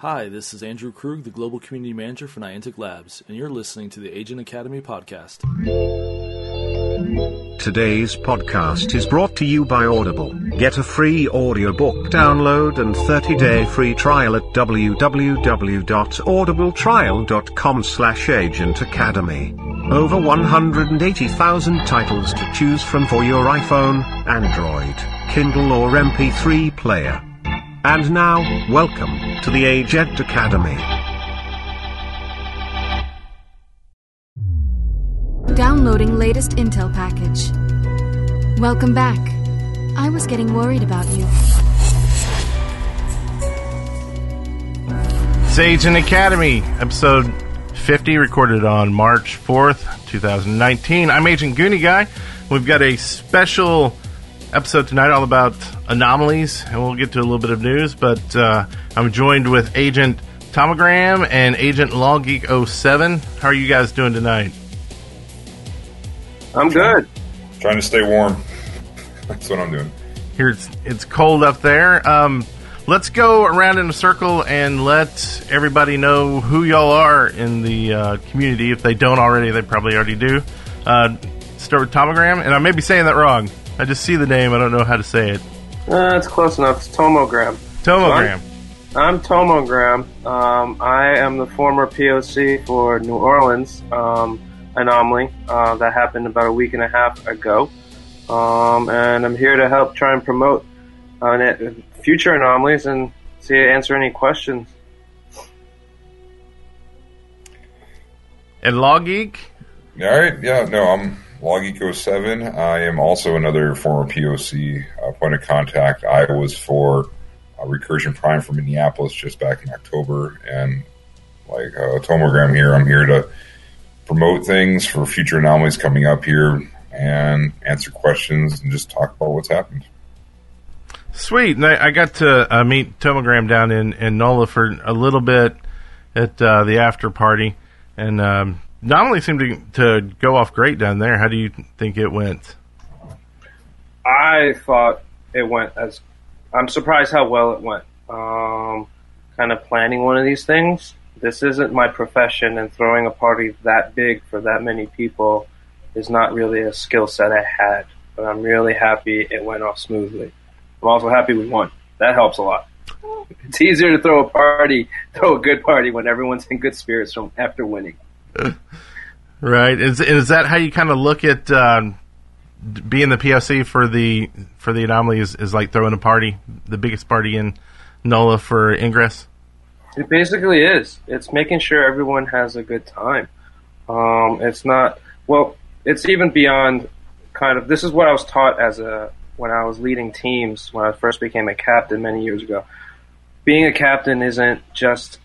Hi, this is Andrew Krug, the Global Community Manager for Niantic Labs, and you're listening to the Agent Academy podcast. Today's podcast is brought to you by Audible. Get a free audiobook download and 30-day free trial at www.audibletrial.com slash Agent Academy. Over 180,000 titles to choose from for your iPhone, Android, Kindle or MP3 player. And now, welcome to the Agent Academy. Downloading latest intel package. Welcome back. I was getting worried about you. It's Agent Academy, episode 50, recorded on March 4th, 2019. I'm Agent Goonie Guy. We've got a special episode tonight all about anomalies, and we'll get to a little bit of news, but uh, I'm joined with Agent Tomogram and Agent LawGeek07. How are you guys doing tonight? I'm good. Trying to stay warm. That's what I'm doing. Here it's, it's cold up there. Um, let's go around in a circle and let everybody know who y'all are in the uh, community. If they don't already, they probably already do. Uh, start with Tomogram, and I may be saying that wrong. I just see the name. I don't know how to say it. Uh, it's close enough. It's Tomogram. Tomogram. I'm Tomogram. Um, I am the former POC for New Orleans um, anomaly uh, that happened about a week and a half ago. Um, and I'm here to help try and promote uh, future anomalies and see answer any questions. And LawGeek? All right. Yeah. No, I'm LawGeek07. I am also another former POC uh, point of contact. I was for uh, Recursion Prime from Minneapolis just back in October. And like uh, Tomogram here, I'm here to promote things for future anomalies coming up here and answer questions and just talk about what's happened. Sweet. And I, I got to uh, meet Tomogram down in, in NOLA for a little bit at uh, the after party. And um, not only seemed to, to go off great down there. How do you think it went? I thought it went as. I'm surprised how well it went. Um, kind of planning one of these things. This isn't my profession, and throwing a party that big for that many people is not really a skill set I had. But I'm really happy it went off smoothly. I'm also happy we won. That helps a lot. It's easier to throw a party, throw a good party when everyone's in good spirits from after winning. Right. Is is that how you kind of look at uh, being the POC for the for the anomaly? Is, is like throwing a party, the biggest party in NOLA for Ingress? It basically is. It's making sure everyone has a good time. Um, it's not well. It's even beyond kind of. This is what I was taught as a when I was leading teams when I first became a captain many years ago. Being a captain isn't just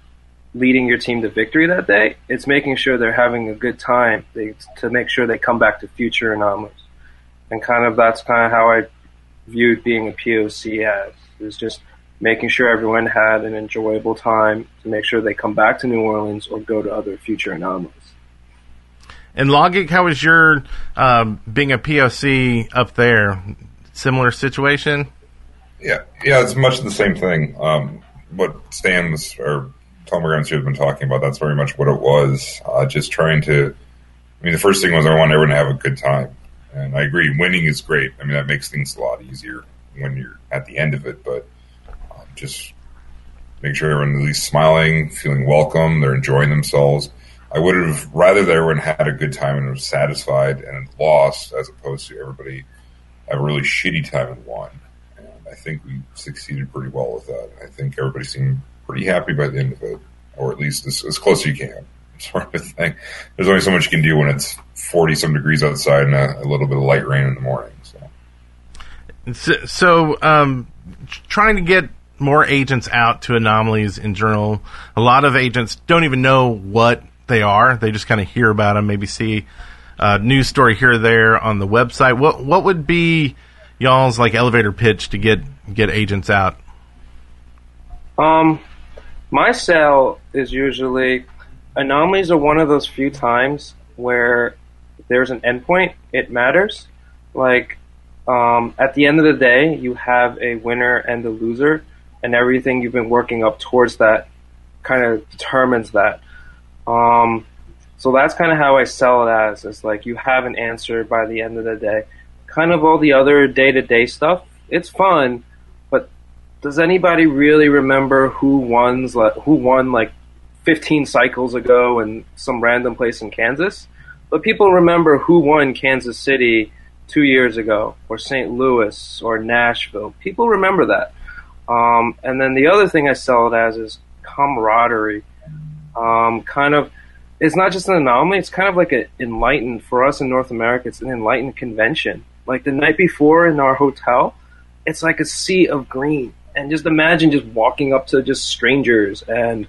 leading your team to victory that day. It's making sure they're having a good time they, to make sure they come back to future anomalies. And kind of that's kind of how I viewed being a POC as is just making sure everyone had an enjoyable time to make sure they come back to New Orleans or go to other future anomalies. And LawGeek, how was your um, being a POC up there? Similar situation? Yeah, yeah, it's much the same thing. Um, what Stan was, or Tomograms you have been talking about, that's very much what it was. Uh, just trying to, I mean, the first thing was I want everyone to have a good time. And I agree, winning is great. I mean, that makes things a lot easier when you're at the end of it, but um, just make sure everyone at least smiling, feeling welcome, they're enjoying themselves. I would have rather that everyone had a good time and was satisfied and lost as opposed to everybody have a really shitty time and won. And I think we succeeded pretty well with that. I think everybody seemed pretty happy by the end of it, or at least as, as close as you can, sort of thing. There's only so much you can do when it's 40 some degrees outside and a, a, little bit of light rain in the morning. So, so, so um, trying to get more agents out to anomalies in general. A lot of agents don't even know what they are. They just kind of hear about them, maybe see a news story here or there on the website. What what would be y'all's like elevator pitch to get get agents out? Um, my sell is usually anomalies are one of those few times where there's an endpoint. It matters. Like um, at the end of the day, you have a winner and a loser, and everything you've been working up towards that kind of determines that. Um, so that's kind of how I sell it as. It's like you have an answer by the end of the day. Kind of all the other day to day stuff. It's fun, does anybody really remember who won? Who won like 15 cycles ago in some random place in Kansas? But people remember who won Kansas City two years ago, or St. Louis, or Nashville. People remember that. Um, and then the other thing I sell it as is camaraderie. Um, kind of, it's not just an anomaly. It's kind of like an enlightened for us in North America. It's an enlightened convention. Like the night before in our hotel, it's like a sea of green. And just imagine just walking up to just strangers and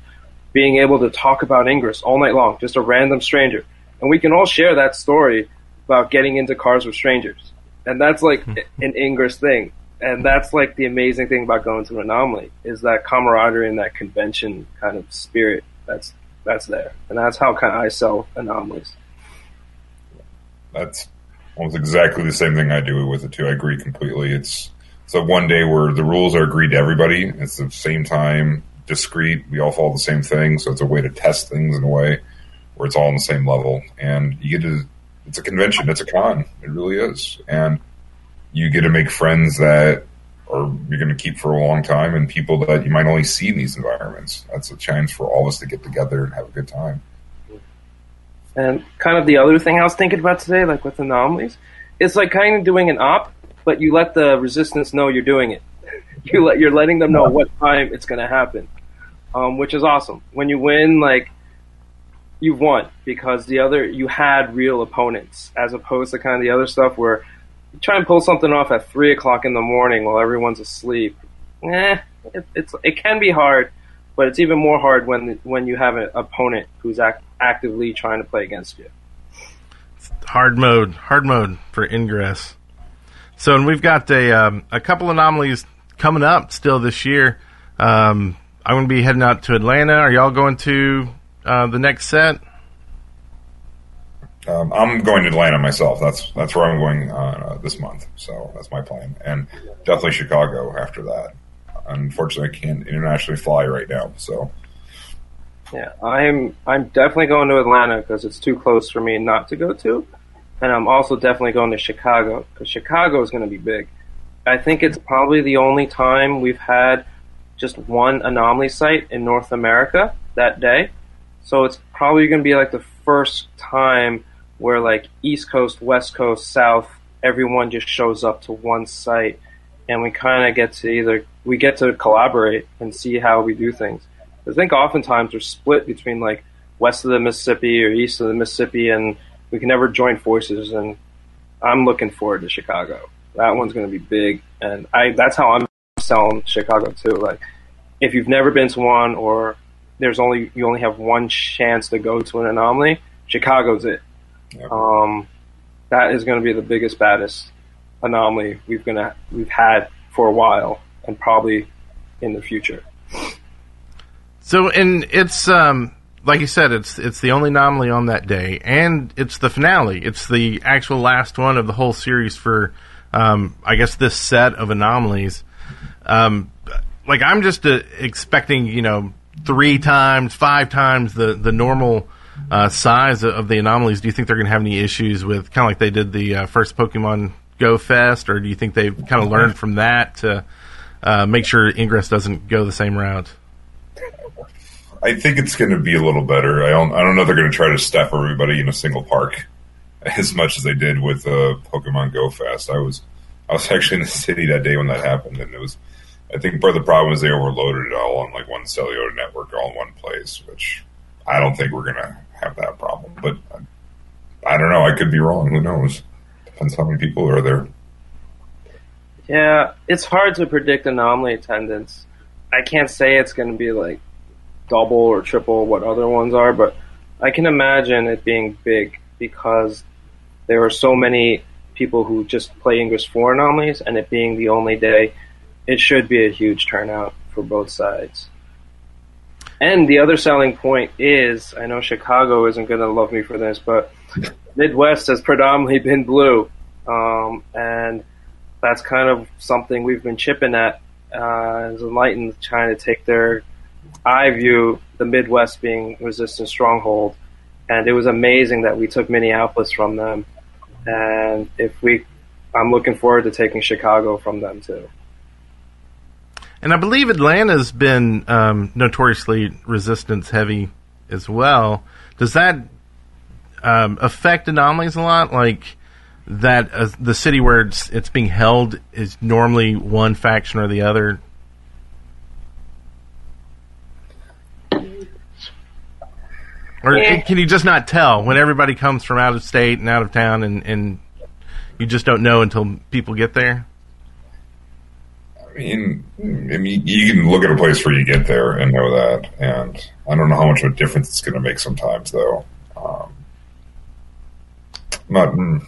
being able to talk about Ingress all night long, just a random stranger. And we can all share that story about getting into cars with strangers. And that's like hmm. an Ingress thing. And that's like the amazing thing about going to an anomaly is that camaraderie and that convention kind of spirit that's that's there. And that's how kind of I sell anomalies. That's almost exactly the same thing I do with it too. I agree completely. It's so one day where the rules are agreed to everybody. It's the same time, discrete. We all follow the same thing, so it's a way to test things in a way where it's all on the same level. And you get to, it's a convention, it's a con. It really is. And you get to make friends that are you're going to keep for a long time and people that you might only see in these environments. That's a chance for all of us to get together and have a good time. And kind of the other thing I was thinking about today, like with anomalies, it's like kind of doing an op, but you let the resistance know you're doing it. You let you're letting them know what time it's going to happen, um, which is awesome. When you win, like you've won because the other you had real opponents as opposed to kind of the other stuff where you try and pull something off at three o'clock in the morning while everyone's asleep. Eh, it, it's it can be hard, but it's even more hard when when you have an opponent who's act, actively trying to play against you. Hard mode, hard mode for Ingress. So, and we've got a um, a couple anomalies coming up still this year. Um, I'm going to be heading out to Atlanta. Are y'all going to uh, the next set? Um, I'm going to Atlanta myself. That's that's where I'm going uh, this month. So that's my plan, and definitely Chicago after that. Unfortunately, I can't internationally fly right now. So yeah, I'm I'm definitely going to Atlanta because it's too close for me not to go to, and I'm also definitely going to Chicago because Chicago is going to be big. I think it's probably the only time we've had just one anomaly site in North America that day. So it's probably going to be like the first time where like East Coast, West Coast, South, everyone just shows up to one site and we kind of get to either we get to collaborate and see how we do things. I think oftentimes we're split between like west of the Mississippi or east of the Mississippi, and we can never join forces. And I'm looking forward to Chicago. That one's going to be big, and I that's how I'm selling Chicago too. Like, if you've never been to one, or there's only you only have one chance to go to an anomaly, Chicago's it. Yep. Um, that is going to be the biggest, baddest anomaly we've gonna we've had for a while, and probably in the future. So, and it's um, like you said, it's it's the only anomaly on that day, and it's the finale. It's the actual last one of the whole series for, um, I guess, this set of anomalies. Um, like I'm just uh, expecting, you know, three times, five times the the normal uh, size of the anomalies. Do you think they're going to have any issues with kind of like they did the uh, first Pokemon Go Fest, or do you think they've kind of learned from that to uh, make sure Ingress doesn't go the same route? I think it's going to be a little better. I don't. I don't know. If they're going to try to stuff everybody in a single park as much as they did with uh, Pokemon Go Fest. I was. I was actually in the city that day when that happened, and it was. I think part of the problem is they overloaded it all on like one cellular network, all in one place, which I don't think we're going to have that problem. But I don't know. I could be wrong. Who knows? Depends how many people are there. Yeah, it's hard to predict anomaly attendance. I can't say it's going to be like double or triple what other ones are, but I can imagine it being big because there are so many people who just play Ingress for anomalies, and it being the only day, it should be a huge turnout for both sides. And the other selling point is, I know Chicago isn't going to love me for this, but Midwest has predominantly been blue, um, and that's kind of something we've been chipping at uh, as Enlightened, trying to take their eye view the Midwest being Resistance Stronghold, and it was amazing that we took Minneapolis from them. And if we, I'm looking forward to taking Chicago from them too. And I believe Atlanta's been um, notoriously resistance heavy as well. Does that um, affect anomalies a lot? Like that, uh, the city where it's, it's being held is normally one faction or the other. Or Yeah. can you just not tell when everybody comes from out of state and out of town, and, and you just don't know until people get there? I mean, I mean, you can look at a place where you get there and know that, and I don't know how much of a difference it's going to make sometimes, though. Um, not, mm,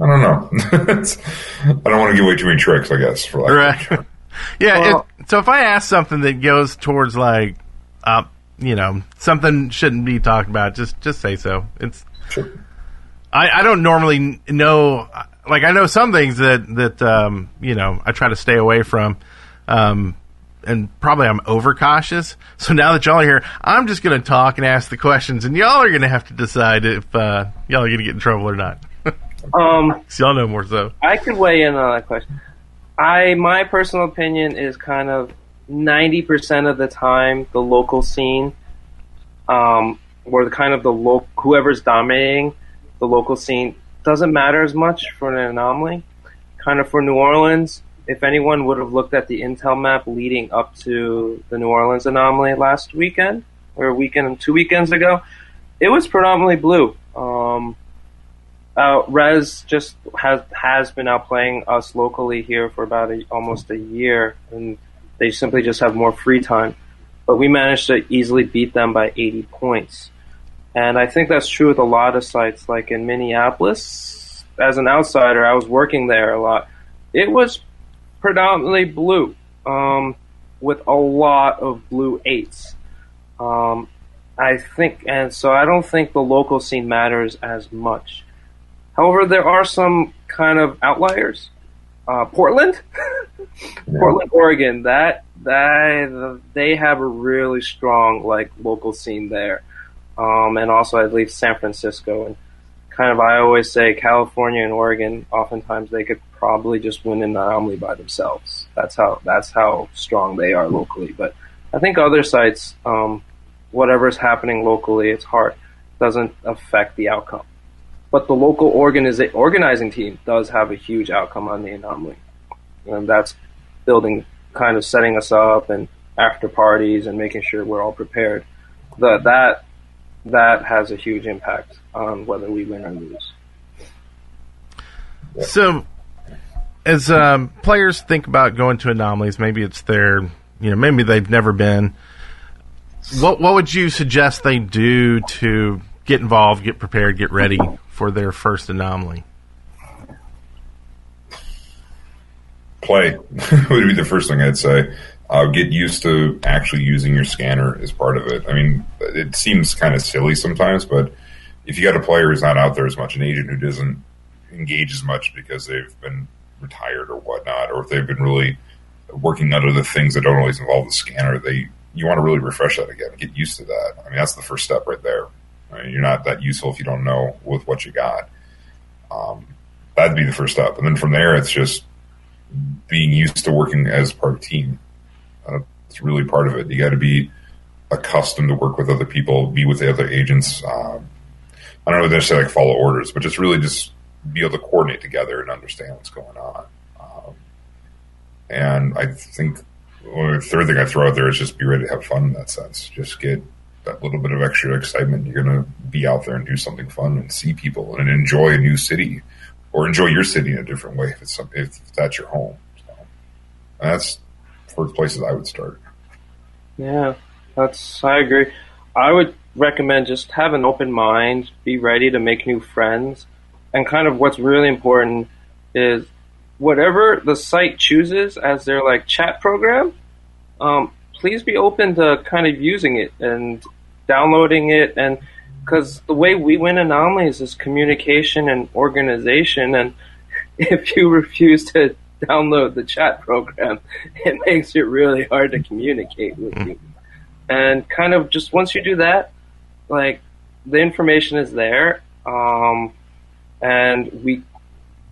I don't know. I don't want to give away too many tricks, I guess. For like, Right. yeah. Well- it, so if I ask something that goes towards like, uh, you know, something shouldn't be talked about, just just say so. It's Sure. I, I don't normally know. Like I know some things that that um, you know I try to stay away from. Um, and probably I'm overcautious. So now that y'all are here, I'm just going to talk and ask the questions, and y'all are going to have to decide if uh, y'all are going to get in trouble or not. Um, y'all know more so. I could weigh in on that question. I my personal opinion is kind of ninety percent of the time the local scene, um, or the kind of the local whoever's dominating the local scene doesn't matter as much for an anomaly. Kind of for New Orleans, if anyone would have looked at the intel map leading up to the New Orleans anomaly last weekend or a weekend two weekends ago, it was predominantly blue. Um, uh, Rez just has has been out playing us locally here for about a, almost a year, and they simply just have more free time. But we managed to easily beat them by 80 points, and I think that's true with a lot of sites. Like in Minneapolis, as an outsider, I was working there a lot. It was predominantly blue, um, with a lot of blue eights. Um, I think, and so I don't think the local scene matters as much. However, there are some kind of outliers. Uh, Portland, Portland, Oregon. That that they have a really strong like local scene there, um, and also I believe San Francisco and kind of I always say California and Oregon. Oftentimes they could probably just win an anomaly by themselves. That's how that's how strong they are locally. But I think other sites, um, whatever's happening locally, it's hard doesn't affect the outcome but the local organizing team does have a huge outcome on the anomaly. And that's building, kind of setting us up and after parties and making sure we're all prepared. The, that, that has a huge impact on whether we win or lose. So, as um, players think about going to anomalies, maybe it's their, you know, maybe they've never been. What what would you suggest they do to get involved, get prepared, get ready for their first anomaly? play would be the first thing I'd say. Uh, get used to actually using your scanner as part of it. I mean, it seems kind of silly sometimes, but if you got a player who's not out there as much, an agent who doesn't engage as much because they've been retired or whatnot, or if they've been really working on other things that don't always involve the scanner, they you want to really refresh that again, get used to that. I mean, that's the first step right there. Mean, you're not that useful if you don't know with what you got. Um, that'd be the first step, and then from there, it's just being used to working as part of team. Uh, it's really part of it. You got to be accustomed to work with other people, be with the other agents. Um, I don't know they necessarily like follow orders, but just really just be able to coordinate together and understand what's going on. Um, and I think well, the third thing I throw out there is just be ready to have fun in that sense. Just get that little bit of extra excitement. You're going to be out there and do something fun and see people and enjoy a new city or enjoy your city in a different way if it's some, if that's your home. So that's first places I would start. Yeah, that's I agree. I would recommend just have an open mind, be ready to make new friends, and kind of what's really important is whatever the site chooses as their like chat program, um, please be open to kind of using it and downloading it. And because the way we win anomalies is communication and organization. And if you refuse to download the chat program it makes it really hard to communicate with you. And kind of just once you do that, like the information is there, um, and we,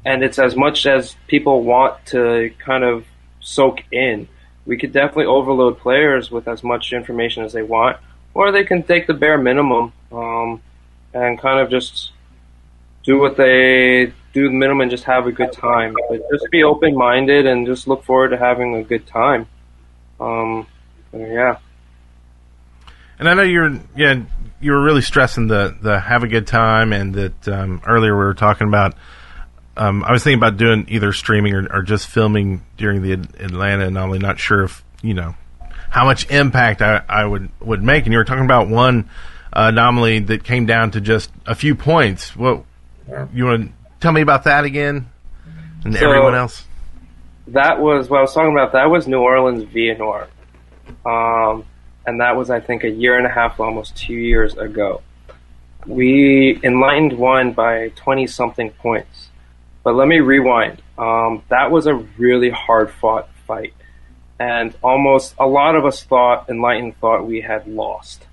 and it's as much as people want to kind of soak in. We could definitely overload players with as much information as they want, or they can take the bare minimum um, and kind of just do what they do the minimum and just have a good time. But just be open minded and just look forward to having a good time. Um, yeah. And I know you're yeah you were really stressing the the have a good time and that um, earlier we were talking about. Um, I was thinking about doing either streaming or, or just filming during the Atlanta anomaly. Not sure if you know how much impact I, I would would make. And you were talking about one uh, anomaly that came down to just a few points. What you want to tell me about that again? And So- everyone else. That was what I was talking about. That was New Orleans Via Noir. Um, and that was, I think, a year and a half, almost two years ago. We enlightened one by 20 something points. But let me rewind. Um, that was a really hard fought fight. And almost a lot of us thought, Enlightened thought we had lost.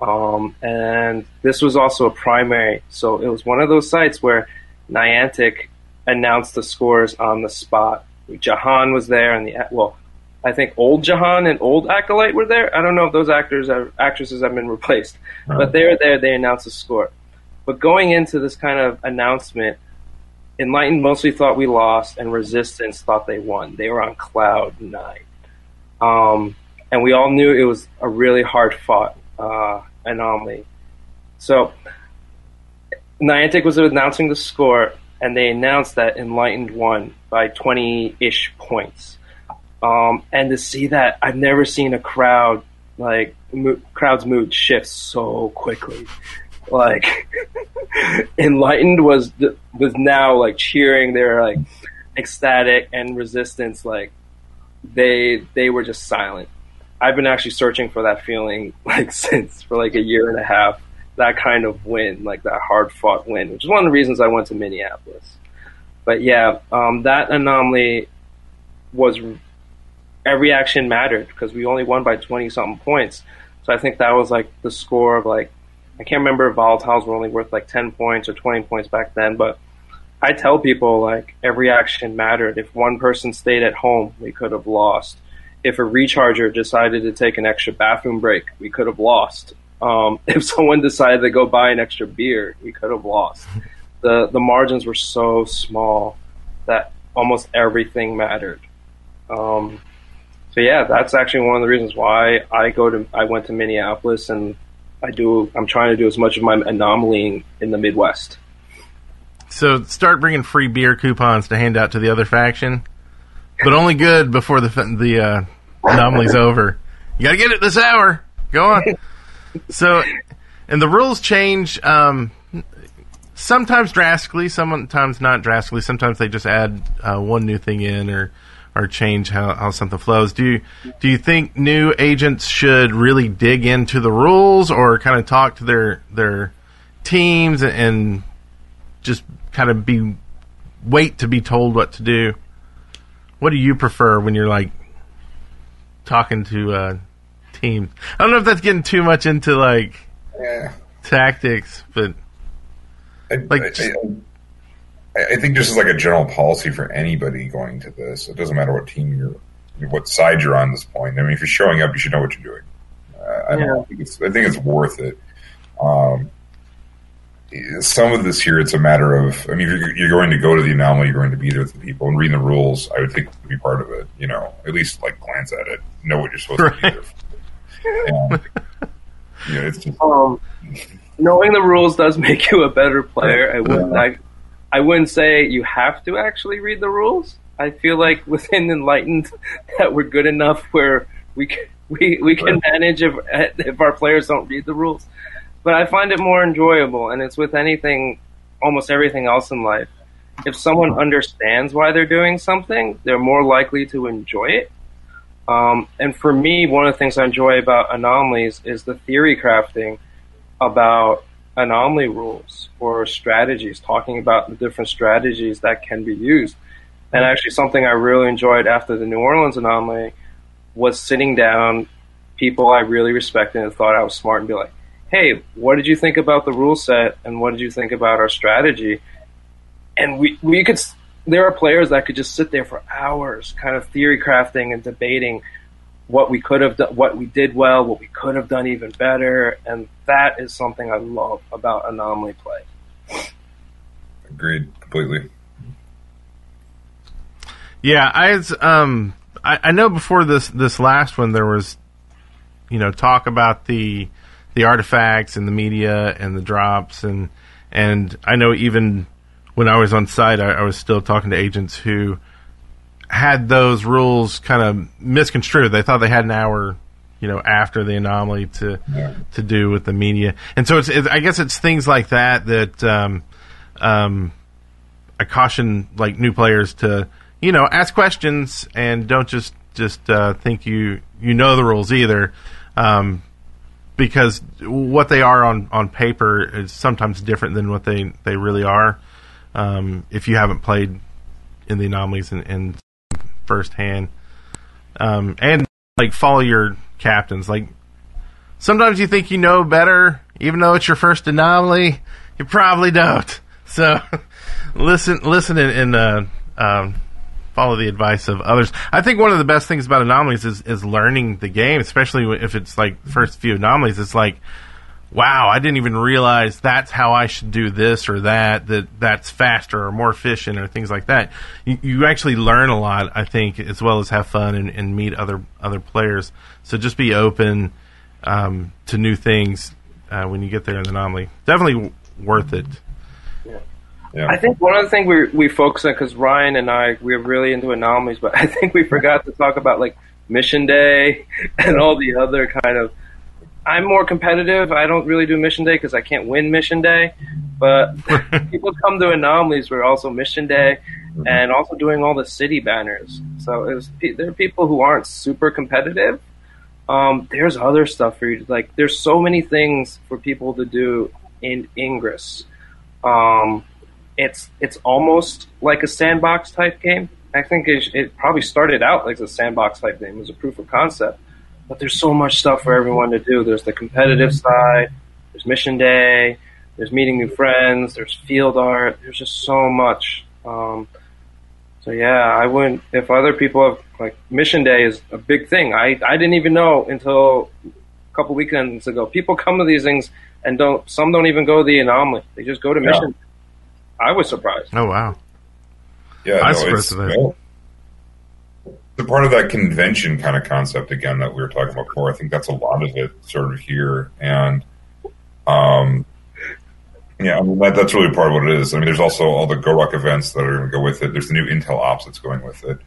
Um, and this was also a primary. So it was one of those sites where Niantic announced the scores on the spot. Jahan was there, and the well, I think old Jahan and old Acolyte were there. I don't know if those actors are actresses have been replaced, but they were there. They announced the score. But going into this kind of announcement, Enlightened mostly thought we lost, and Resistance thought they won. They were on cloud nine, um, and we all knew it was a really hard fought uh, anomaly. So Niantic was announcing the score, and they announced that Enlightened won by 20 ish points. Um, and to see that, I've never seen a crowd, like, mo- crowd's mood shift so quickly. Like, Enlightened was, was now, like, cheering, they were, like, ecstatic, and Resistance, like, they, they were just silent. I've been actually searching for that feeling, like, since, for like a year and a half that kind of win, like that hard fought win, which is one of the reasons I went to Minneapolis. But yeah, um, that anomaly was every action mattered because we only won by 20 something points. So I think that was like the score of like, I can't remember if volatiles were only worth like 10 points or 20 points back then, but I tell people like every action mattered. If one person stayed at home, we could have lost. If a recharger decided to take an extra bathroom break, we could have lost. Um, if someone decided to go buy an extra beer, we could have lost. The the margins were so small that almost everything mattered. Um, so yeah, that's actually one of the reasons why I go to I went to Minneapolis and I do I'm trying to do as much of my anomaly in the Midwest. So start bringing free beer coupons to hand out to the other faction, but only good before the the uh, anomaly's over. You got to get it this hour. Go on. So, and the rules change um, sometimes drastically, sometimes not drastically. Sometimes they just add uh, one new thing in or or change how, how something flows. Do you do you think new agents should really dig into the rules or kind of talk to their their teams and just kind of be wait to be told what to do? What do you prefer when you're like talking to uh, teams? I don't know if that's getting too much into like Yeah. tactics, but Like, I, just- I, I think just as like a general policy for anybody going to this, it doesn't matter what team you're, what side you're on this point. I mean, if you're showing up, you should know what you're doing. Uh, I don't Yeah. I think it's, I think it's worth it. Um, some of this here, it's a matter of. I mean, if you're, you're going to go to the anomaly, you're going to be there with the people and reading the rules. I would think would be part of it. You know, at least like glance at it, know what you're supposed to be there. For. And, you it's just Um, knowing the rules does make you a better player. I wouldn't. I, I wouldn't say you have to actually read the rules. I feel like within Enlightened that we're good enough where we can, we we can manage if if our players don't read the rules. But I find it more enjoyable, and it's with anything, almost everything else in life. If someone understands why they're doing something, they're more likely to enjoy it. Um, and for me, one of the things I enjoy about anomalies is the theory crafting about anomaly rules or strategies, talking about the different strategies that can be used. And actually, something I really enjoyed after the New Orleans anomaly was sitting down, people I really respected and thought I was smart and be like, hey, what did you think about the rule set and what did you think about our strategy? And we, we could, there are players that could just sit there for hours kind of theory crafting and debating what we could have done, what we did well, what we could have done even better. And that is something I love about anomaly play. Agreed completely. Yeah, I was, um, I, I know before this this last one there was, you know, talk about the the artifacts and the media and the drops and and I know even when I was on site, I, I was still talking to agents who had those rules kind of misconstrued. They thought they had an hour, you know, after the anomaly to Yeah. to do with the media, and so it's, it's I guess it's things like that that um, um, I caution like new players to you know ask questions and don't just just uh, think you you know the rules either. Um, because what they are on, on paper is sometimes different than what they, they really are. Um, if you haven't played in the anomalies and, in firsthand, um, and like follow your captains. Like sometimes you think you know better, even though it's your first anomaly. You probably don't. So listen, listen, and, and uh, um, follow the advice of others. I think one of the best things about anomalies is is learning the game, especially if it's like first few anomalies. It's like, wow, I didn't even realize that's how I should do this or that. That that's faster or more efficient or things like that. You, you actually learn a lot, I think, as well as have fun and, and meet other other players. So just be open um, to new things uh, when you get there in the anomaly. Definitely w- worth it. Yeah. I think one other thing we we focus on because Ryan and I we're really into anomalies, but I think we forgot to talk about like Mission Day and all the other kind of. I'm more competitive. I don't really do Mission Day because I can't win Mission Day, but people come to anomalies for also Mission Day and also doing all the city banners. So it was, there are people who aren't super competitive. Um, there's other stuff for you. Like there's so many things for people to do in Ingress. Um, it's it's almost like a sandbox type game. I think it, it probably started out like a sandbox type game. It was a proof of concept, but there's so much stuff for everyone to do. There's the competitive side. There's mission day. There's meeting new friends. There's field art. There's just so much. Um, so yeah, I wouldn't. If other people have like mission day is a big thing. I I didn't even know until a couple weekends ago. People come to these things and don't. Some don't even go to the anomaly. They just go to Yeah. mission. I was surprised. Oh wow! Yeah, I no, suppose it's, it is. well, it's a part of that convention kind of concept again that we were talking about before. I think that's a lot of it sort of here, and um, yeah, I mean that, that's really part of what it is. I mean, there's also all the GoRuck events that are going to go with it. There's the new Intel Ops that's going with it,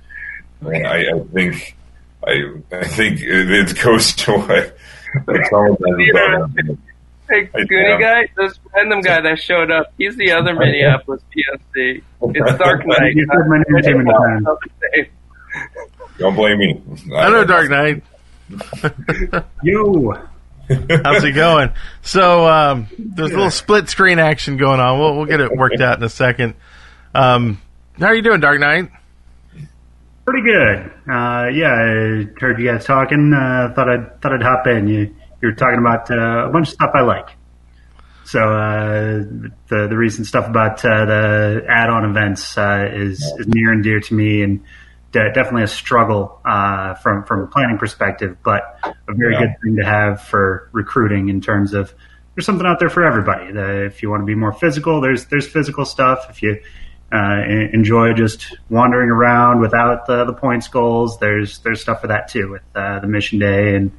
and I, I think I I think it, it goes to what. Hey, Hey, Goonie guy, this random guy that showed up, he's the other Minneapolis PSC. It's Dark Knight. You said my name too many times. Don't blame me. I know Dark Knight. you. How's it going? So um, there's a little split screen action going on. We'll we'll get it worked out in a second. Um, how are you doing, Dark Knight? pretty good. Uh, yeah, I heard you guys talking. Uh, thought I'd thought I'd hop in. You you were talking about uh, a bunch of stuff I like. So uh, the the recent stuff about uh, the add-on events uh, is, is near and dear to me, and de- definitely a struggle uh, from from a planning perspective, but a very Yeah. good thing to have for recruiting in terms of there's something out there for everybody. The, if you want to be more physical, there's there's physical stuff. If you uh, enjoy just wandering around without the, the points goals, there's there's stuff for that too with uh, the mission day and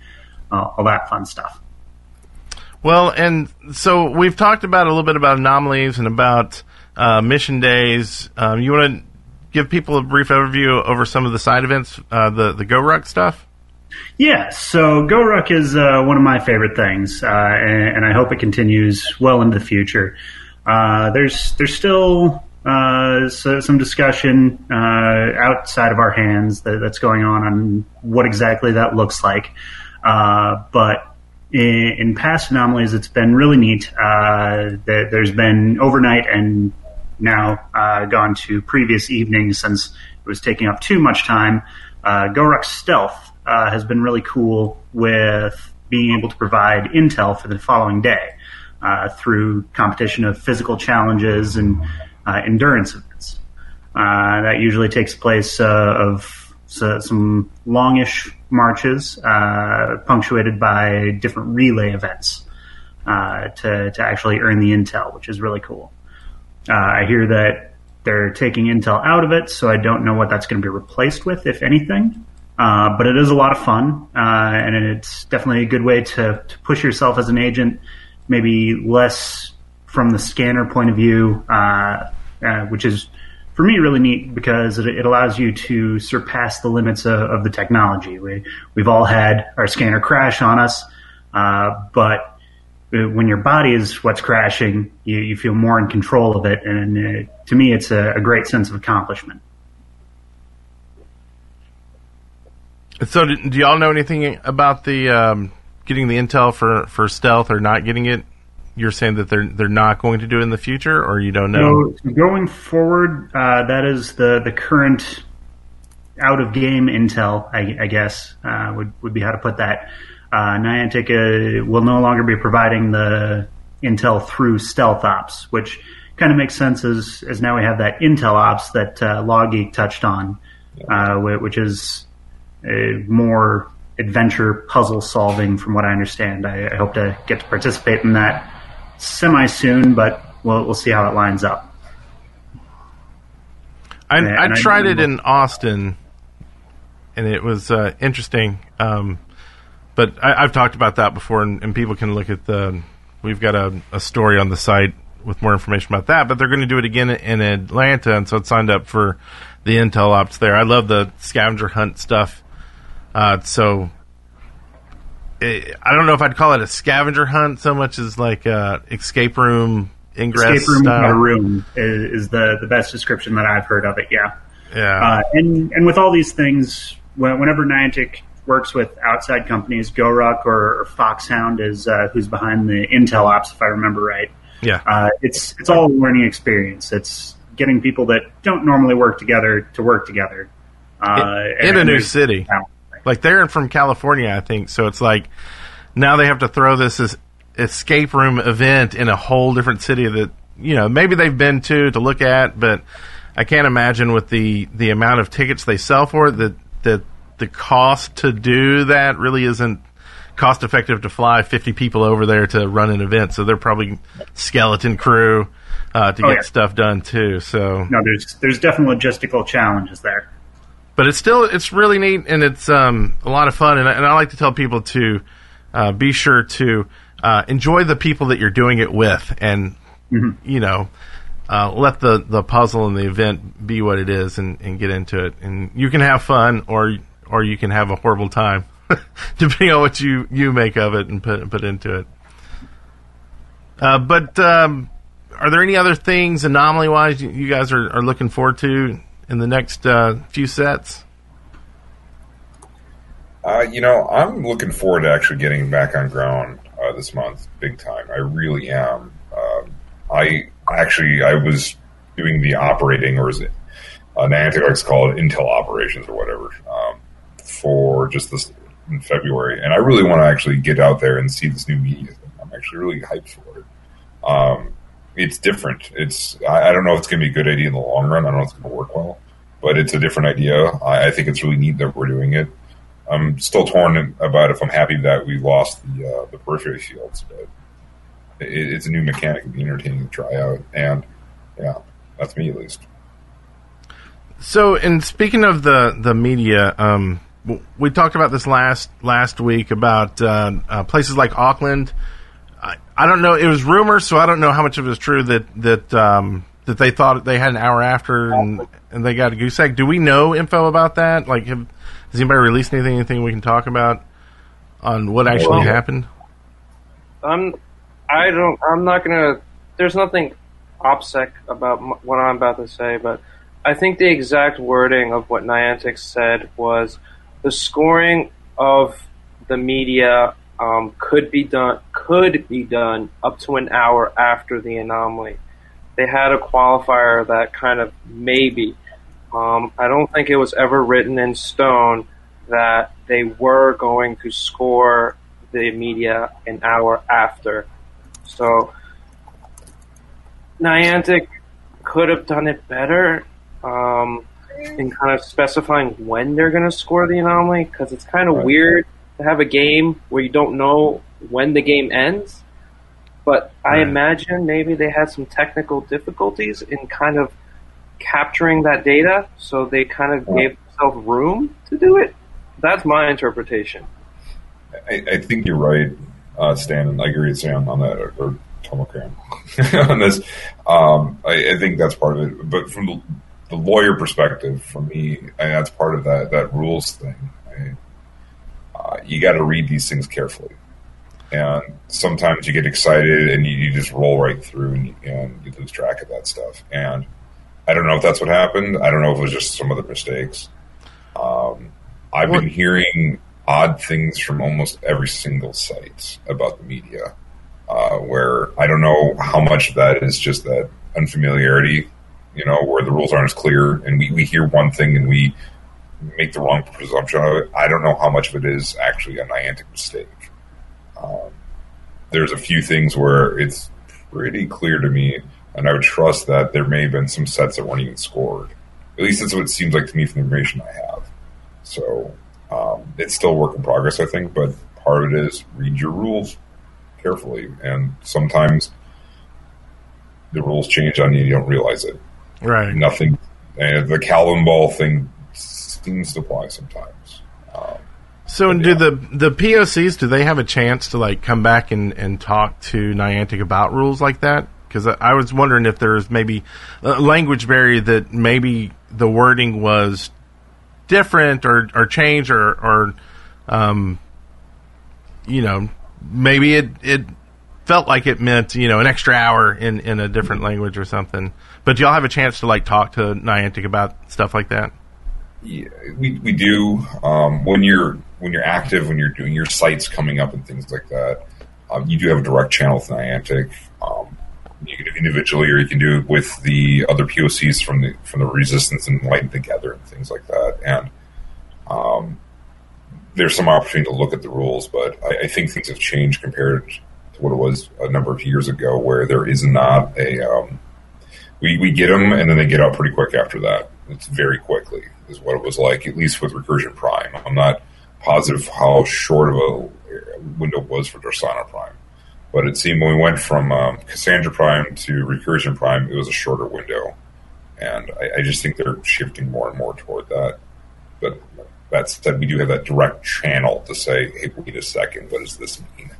all that fun stuff. Well, and so we've talked about a little bit about anomalies and about uh, mission days. Um, you want to give people a brief overview over some of the side events, uh, the the GoRuck stuff? Yeah, so GoRuck is uh, one of my favorite things, uh, and, and I hope it continues well into the future. Uh, there's there's still uh, so, some discussion uh, outside of our hands that, that's going on on what exactly that looks like, but. In, past anomalies, it's been really neat. Uh, that there's been overnight and now uh, gone to previous evenings since it was taking up too much time Uh, Stealth uh, has been really cool with being able to provide intel for the following day uh, through competition of physical challenges and uh, endurance events. Uh, that usually takes place of so, some longish marches punctuated by different relay events to, to actually earn the intel, which is really cool. I hear that they're taking Intel out of it, so I don't know what that's going to be replaced with, if anything. Uh, but it is a lot of fun, uh, and it's definitely a good way to, to, push yourself as an agent, maybe less from the scanner point of view, uh, uh which is for me really neat because it, it allows you to surpass the limits of, of, the technology. We, we've all had our scanner crash on us, uh, but when your body is what's crashing, you, you feel more in control of it. And uh, to me, it's a, a, great sense of accomplishment. So, do, do y'all know anything about the um, getting the intel for, for stealth or not getting it? You're saying that they're they're not going to do it in the future, or you don't know? So going forward, uh, that is the the current out of game intel. I, I guess uh, would would be how to put that uh, Niantic uh, will no longer be providing the intel through stealth ops, which kind of makes sense as, as now we have that intel ops that uh, LawGeek touched on, uh, which is more adventure puzzle solving from what I understand. I, I, hope to get to participate in that semi soon, but we'll, we'll see how it lines up. I, I tried I it in Austin, and it was uh, interesting. Um, but I, have talked about that before, and, and, people can look at the. We've got a, a, story on the site with more information about that. But they're going to do it again in Atlanta, and so it's signed up for the Intel ops there. I love the scavenger hunt stuff. Uh, so it, eh, I don't know if I'd call it a scavenger hunt so much as like a escape room ingress escape room style. room is, is, the the best description that I've heard of it. Yeah, yeah. Uh, and and with all these things, whenever Niantic works with outside companies. GoRuck or, or Foxhound is uh, who's behind the Intel ops, if I remember right. Yeah, uh, it's it's all a learning experience. It's getting people that don't normally work together to work together uh, in, in a new city. Like they're from California, I think. So it's like now they have to throw this, escape room event in a whole different city that you know maybe they've been to to look at, but I can't imagine with the the amount of tickets they sell for it that that the cost to do that really isn't cost effective to fly 50 people over there to run an event. So they're probably skeleton crew uh, to oh, get yeah. stuff done too. So no, there's there's definitely logistical challenges there. But it's still it's really neat and it's um, a lot of fun. And I, and I like to tell people to uh, be sure to uh, enjoy the people that you're doing it with, and mm-hmm. you know. Uh, let the, the puzzle and the event be what it is and, and get into it. And you can have fun or or you can have a horrible time, depending on what you, you make of it and put put into it. Uh, but um, are there any other things anomaly wise you, guys are, are looking forward to in the next uh, few sets? Uh, you know, I'm looking forward to actually getting back on ground uh, this month, big time. I really am. Um, I actually I was doing the operating, or is it uh, Niantic likes to call it Intel operations or whatever. Um, for just this in February, and I really want to actually get out there and see this new media. Thing. I'm actually really hyped for it. Um, it's different. It's I, I, don't know if it's going to be a good idea in the long run. I don't know if it's going to work well, but it's a different idea. I, I, think it's really neat that we're doing it. I'm still torn about if I'm happy that we lost the uh, the periphery fields, but it, it's a new mechanic. It'd be entertaining to try out, and yeah, that's me at least. So, in speaking of the the media, um, we talked about this last last week about uh, uh, places like Auckland. I, I, don't know. It was rumors, so I don't know how much of it is true that that um, that they thought they had an hour after and, and they got a goose egg. Do we know info about that? Like, have, has anybody released anything? Anything we can talk about on what actually well, happened? I'm. I don't. I'm not gonna. There's nothing opsec about what I'm about to say, but I think the exact wording of what Niantic said was the scoring of the media um, could be done could be done up to an hour after the anomaly. They had a qualifier that kind of maybe Um, I don't think it was ever written in stone that they were going to score the media an hour after. So Niantic could have done it better um, in kind of specifying when they're going to score the anomaly because it's kind of Right. weird to have a game where you don't know when the game ends. But I imagine maybe they had some technical difficulties in kind of capturing that data, so they kind of Right. gave themselves room to do it. That's my interpretation. I, I think you're right, uh, Stan, and I agree with Sam on that, or, or Tomogram on this. Um, I, I think that's part of it. But from the, the lawyer perspective, for me, and that's part of that that rules thing. I, uh, you got to read these things carefully, and sometimes you get excited and you, you just roll right through and you, and you lose track of that stuff. And I don't know if that's what happened. I don't know if it was just some other mistakes. Um, I've What- been hearing odd things from almost every single site about the media, uh, where I don't know how much of that is just that unfamiliarity, you know, where the rules aren't as clear, and we, we hear one thing and we make the wrong presumption of it. I don't know how much of it is actually a Niantic mistake. Um, there's a few things where it's pretty clear to me, and I would trust that there may have been some sets that weren't even scored. At least that's what it seems like to me from the information I have. So um, it's still a work in progress, I think, but part of it is read your rules carefully, and sometimes the rules change on you, and you don't realize it. Right. Nothing, and the Calvin Ball thing seems to apply sometimes. Um, So, Yeah. do the the POCs do they have a chance to like come back and, and talk to Niantic about rules like that? Because I, I was wondering if there's maybe a language barrier that maybe the wording was different or or changed or or um, you know maybe it it felt like it meant you know an extra hour in in a different language or something. But y'all have a chance to like talk to Niantic about stuff like that? Yeah, we, we do. Um, when you're when you're active, when you're doing your sites coming up and things like that, um, you do have a direct channel with Niantic. Um, you can do individually, or you can do it with the other POCs from the from the Resistance and Enlightened together and things like that. And um, there's some opportunity to look at the rules, but I, I think things have changed compared to what it was a number of years ago, where there is not a um, we, we get them and then they get out pretty quick after that. It's very quickly is what it was like, at least with Recursion Prime. I'm not positive how short of a window was for Darsana Prime, but it seemed when we went from um, Cassandra Prime to Recursion Prime, it was a shorter window, and I, I just think they're shifting more and more toward that. But that said, we do have that direct channel to say, "Hey, wait a second, what does this mean?"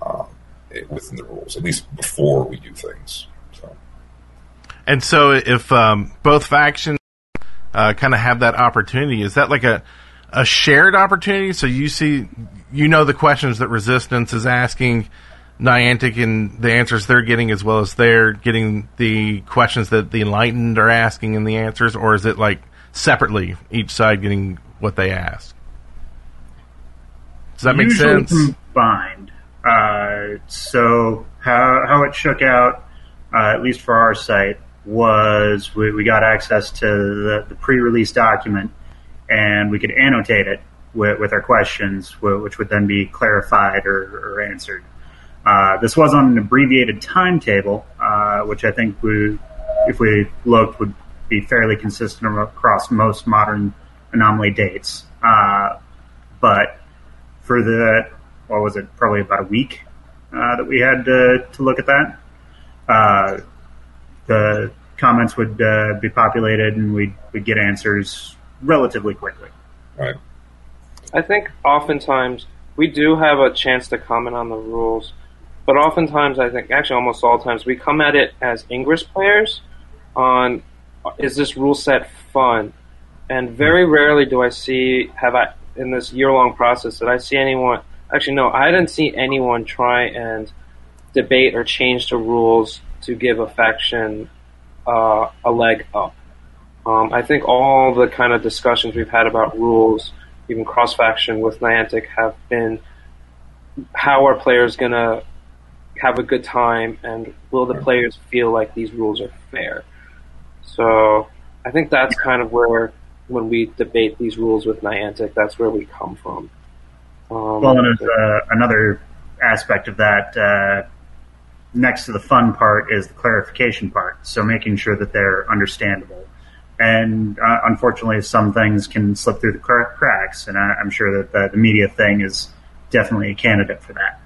Uh, it- within the rules, at least before we do things. And so, if um, both factions uh, kind of have that opportunity, is that like a a shared opportunity? So you see, you know, the questions that Resistance is asking Niantic and the answers they're getting, as well as they're getting the questions that the Enlightened are asking and the answers, or is it like separately, each side getting what they ask? Does that make Usually sense? Combined. Uh, so how how it shook out, uh, at least for our site, was we, we got access to the, the pre-release document, and we could annotate it with, with our questions, which would then be clarified or, or answered. Uh, this was on an abbreviated timetable, uh, which I think we, if we looked, would be fairly consistent across most modern anomaly dates. Uh, but for the what was it probably about a week uh, that we had to, to look at that uh, the comments would uh, be populated and we'd, we'd get answers relatively quickly Right. I think oftentimes we do have a chance to comment on the rules, but oftentimes I think actually almost all times we come at it as Ingress players on is this rule set fun, and very rarely do I see have I in this year long process that I see anyone actually no I didn't see anyone try and debate or change the rules to give a faction uh, a leg up. Um, I think all the kind of discussions we've had about rules, even cross faction with Niantic, have been how are players going to have a good time and will the players feel like these rules are fair? So I think that's kind of where when we debate these rules with Niantic, that's where we come from. Um, Well, and there's uh, another aspect of that. Uh, next to the fun part is the clarification part. So making sure that they're understandable. And uh, unfortunately, some things can slip through the cracks, and I, I'm sure that the, the media thing is definitely a candidate for that.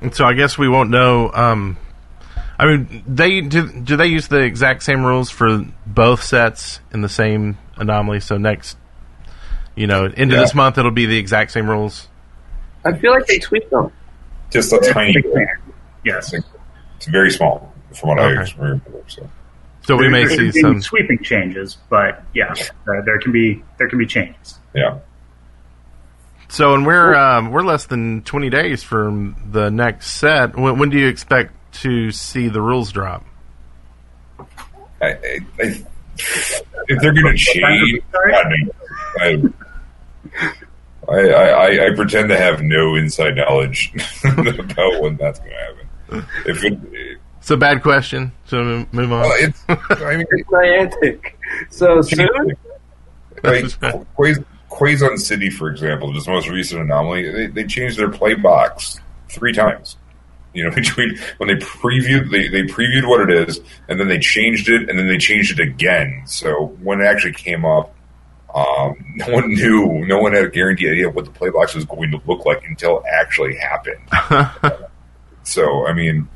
And so I guess we won't know. Um, I mean, they do. Do they use the exact same rules for both sets in the same anomaly? So next, you know, into Yeah. this month, it'll be the exact same rules. I feel like they tweak them. Just a tiny bit. Yes. It's very small from what Okay. I remember. So So we There- may there see some. sweeping changes, but yeah, uh, there can be there can be changes. yeah, So, and we're um, we're less than twenty days from the next set. When, when do you expect to see the rules drop? I, I, I, if they're going to change, Sorry? God, no. I, I, I, I pretend to have no inside knowledge about when that's going to happen. If it, it It's a bad question. So move on. well, it's, I mean, It's Niantic. So soon? like Quaz- Quezon City, for example, just the most recent anomaly, they, they changed their play box three times. You know, between when they previewed, they, they previewed what it is, and then they changed it, and then they changed it again. So when it actually came up, um, no one knew, no one had a guaranteed idea of what the play box was going to look like until it actually happened. so, I mean,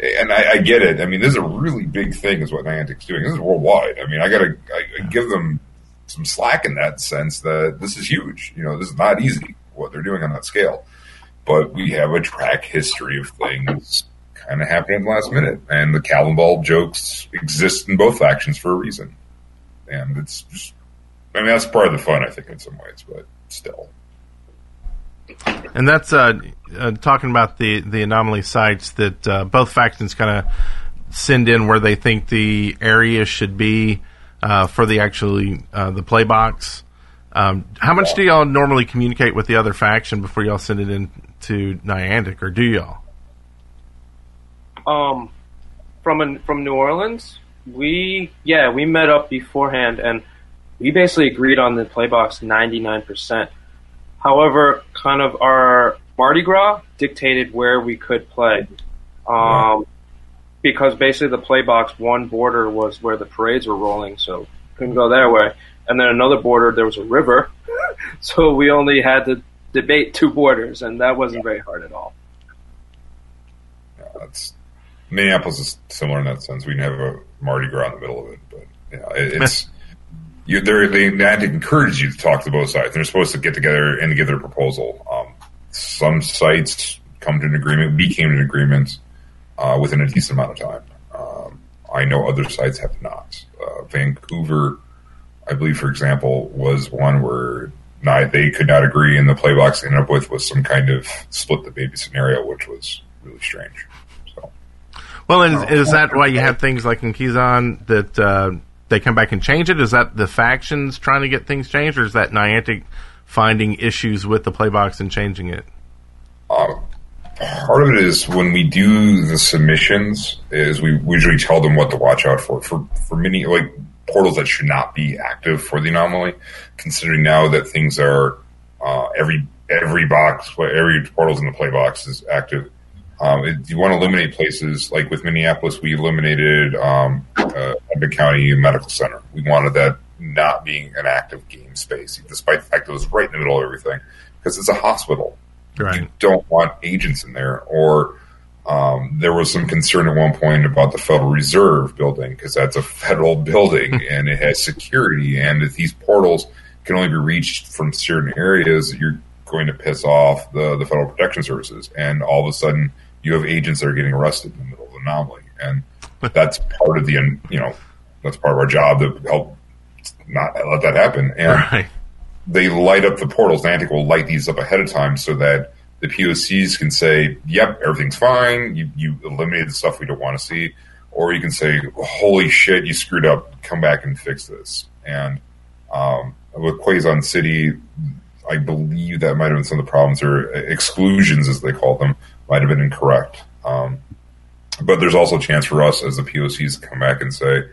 and I, I get it. I mean, this is a really big thing, is what Niantic's doing. This is worldwide. I mean, I gotta I, I give them some slack in that sense that this is huge. You know, this is not easy what they're doing on that scale. But we have a track history of things kind of happening at the last minute, and the Calvin Ball jokes exist in both factions for a reason. And it's just, I mean, that's part of the fun, I think, in some ways, but still. And that's uh, uh, talking about the, the anomaly sites that uh, both factions kind of send in where they think the area should be uh, for the actually uh, the play box. Um, how much do y'all normally communicate with the other faction before y'all send it in to Niantic, or do y'all? um, from an, from New Orleans, we yeah we met up beforehand and we basically agreed on the play box ninety nine percent. However, kind of our Mardi Gras dictated where we could play, um, because basically the play box one border was where the parades were rolling, so couldn't go that way, and then another border there was a river, so we only had to debate two borders, and that wasn't very hard at all. Yeah, that's Minneapolis is similar in that sense. We didn't have a Mardi Gras in the middle of it, but yeah, it, it's you. They Niantic encourage you to talk to both sides. They're supposed to get together and give their proposal. Um, some sites come to an agreement. We came to an agreement uh, within a decent amount of time. Um, I know other sites have not. Uh, Vancouver, I believe, for example, was one where not, they could not agree, and the play box they ended up with was some kind of split the baby scenario, which was really strange. So. Well, and is that why you have things like in Quezon that uh, they come back and change it? Is that the factions trying to get things changed, or is that Niantic finding issues with the play box and changing it? Um, part of it is when we do the submissions is we usually tell them what to watch out for for for many like portals that should not be active for the anomaly considering now that things are uh, every every box every portals in the play box is active um, it, you want to eliminate places like with Minneapolis we eliminated um, uh, Hennepin County Medical Center we wanted that not being an active game space despite the fact it was right in the middle of everything because it's a hospital Right. you don't want agents in there. Or um, there was some concern at one point about the Federal Reserve building because that's a federal building and it has security. And if these portals can only be reached from certain areas, you're going to piss off the, the Federal Protection Services. And all of a sudden, you have agents that are getting arrested in the middle of the anomaly. And that's part of the, you know, that's part of our job to help not let that happen. And Right. they light up the portals. Niantic will light these up ahead of time so that the POCs can say, "Yep, everything's fine. You you eliminated the stuff we don't want to see," or you can say, "Holy shit, you screwed up. Come back and fix this." And um, with Quezon City, I believe that might have been some of the problems or exclusions, as they call them, might have been incorrect. Um, but there's also a chance for us as the POCs to come back and say,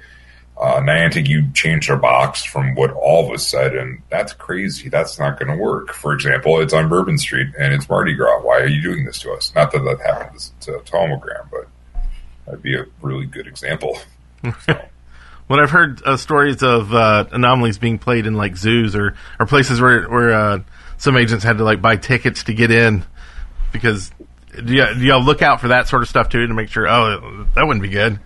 uh, Niantic, you changed our box from what all of us said, and that's crazy. That's not going to work. For example, it's on Bourbon Street and it's Mardi Gras. Why are you doing this to us? Not that that happened to, to Tomogram, but that'd be a really good example. When I've heard uh, stories of uh, anomalies being played in like zoos or, or places where where uh, some agents had to like buy tickets to get in because do, you, do y'all look out for that sort of stuff too to make sure oh that wouldn't be good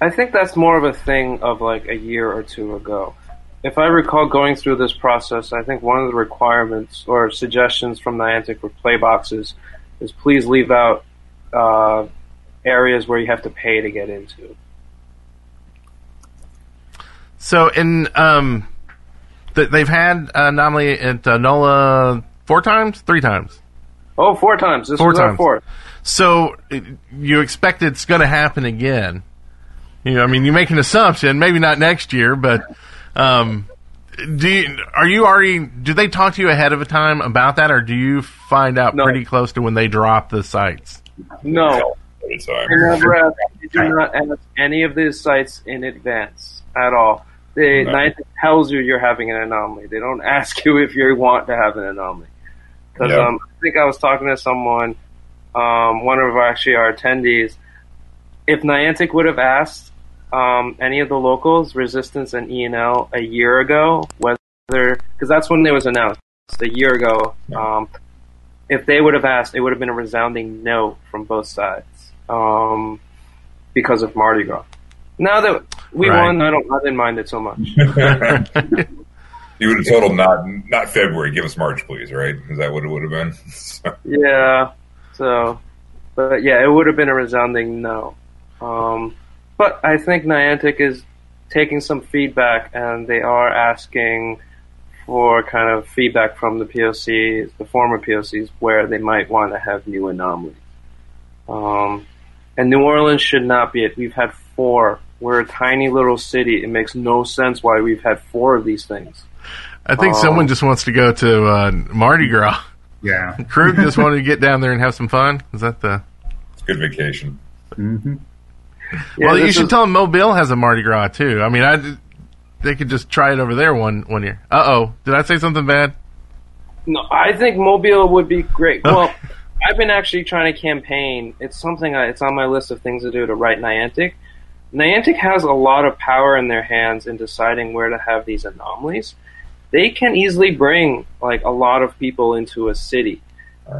I think that's more of a thing of like a year or two ago. If I recall going through this process, I think one of the requirements or suggestions from Niantic for play boxes is please leave out uh, areas where you have to pay to get into. so in um th- they've had anomaly at uh, Nola four times three times Oh, four times. This Four was our times. fourth. So uh, you expect it's going to happen again? You know, I mean, you make an assumption, maybe not next year, but um, do you, are you already? Do they talk to you ahead of a time about that, or do you find out No. pretty close to when they drop the sites? No, At a time. They never ask, they do not ask any of these sites in advance at all. They No. Niantic tells you you're having an anomaly. They don't ask you if you want to have an anomaly. Because Yeah. um, I think I was talking to someone, um, one of our, actually our attendees. If Niantic would have asked um, any of the locals, Resistance and ENL, a year ago, whether because that's when it was announced a year ago. Um, if they would have asked, it would have been a resounding no from both sides um, because of Mardi Gras. Now that we Right. won, I don't, I didn't mind it so much. You would have told not not February. Give us March, please. Right? Is that what it would have been? So- yeah. So, but yeah, it would have been a resounding no. Um, but I think Niantic is taking some feedback, and they are asking for kind of feedback from the POCs, the former POCs, where they might want to have new anomalies. Um, and New Orleans should not be it. We've had four. We're a tiny little city. It makes no sense why we've had four of these things. I think Um, someone just wants to go to uh, Mardi Gras. Yeah. Krug just wanted to get down there and have some fun. Is that the? it's a good vacation. hmm Yeah, well, you should is- tell them Mobile has a Mardi Gras too. I mean, I they could just try it over there one one year. Uh oh, did I say something bad? No, I think Mobile would be great. Well, I've been actually trying to campaign. It's something. I, it's on my list of things to do to write Niantic. Niantic has a lot of power in their hands in deciding where to have these anomalies. They can easily bring like a lot of people into a city,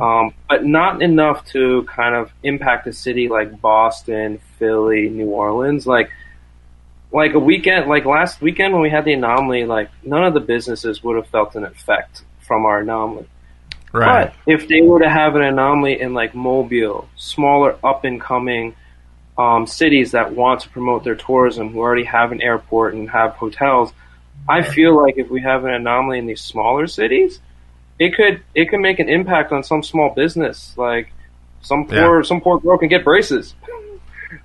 um, but not enough to kind of impact a city like Boston, Philly, New Orleans. Like like a weekend, like last weekend when we had the anomaly, like none of the businesses would have felt an effect from our anomaly. Right. But if they were to have an anomaly in like Mobile, smaller up and coming um, cities that want to promote their tourism, who already have an airport and have hotels, I feel like if we have an anomaly in these smaller cities, it could it could make an impact on some small business. Like some poor some poor girl can get braces.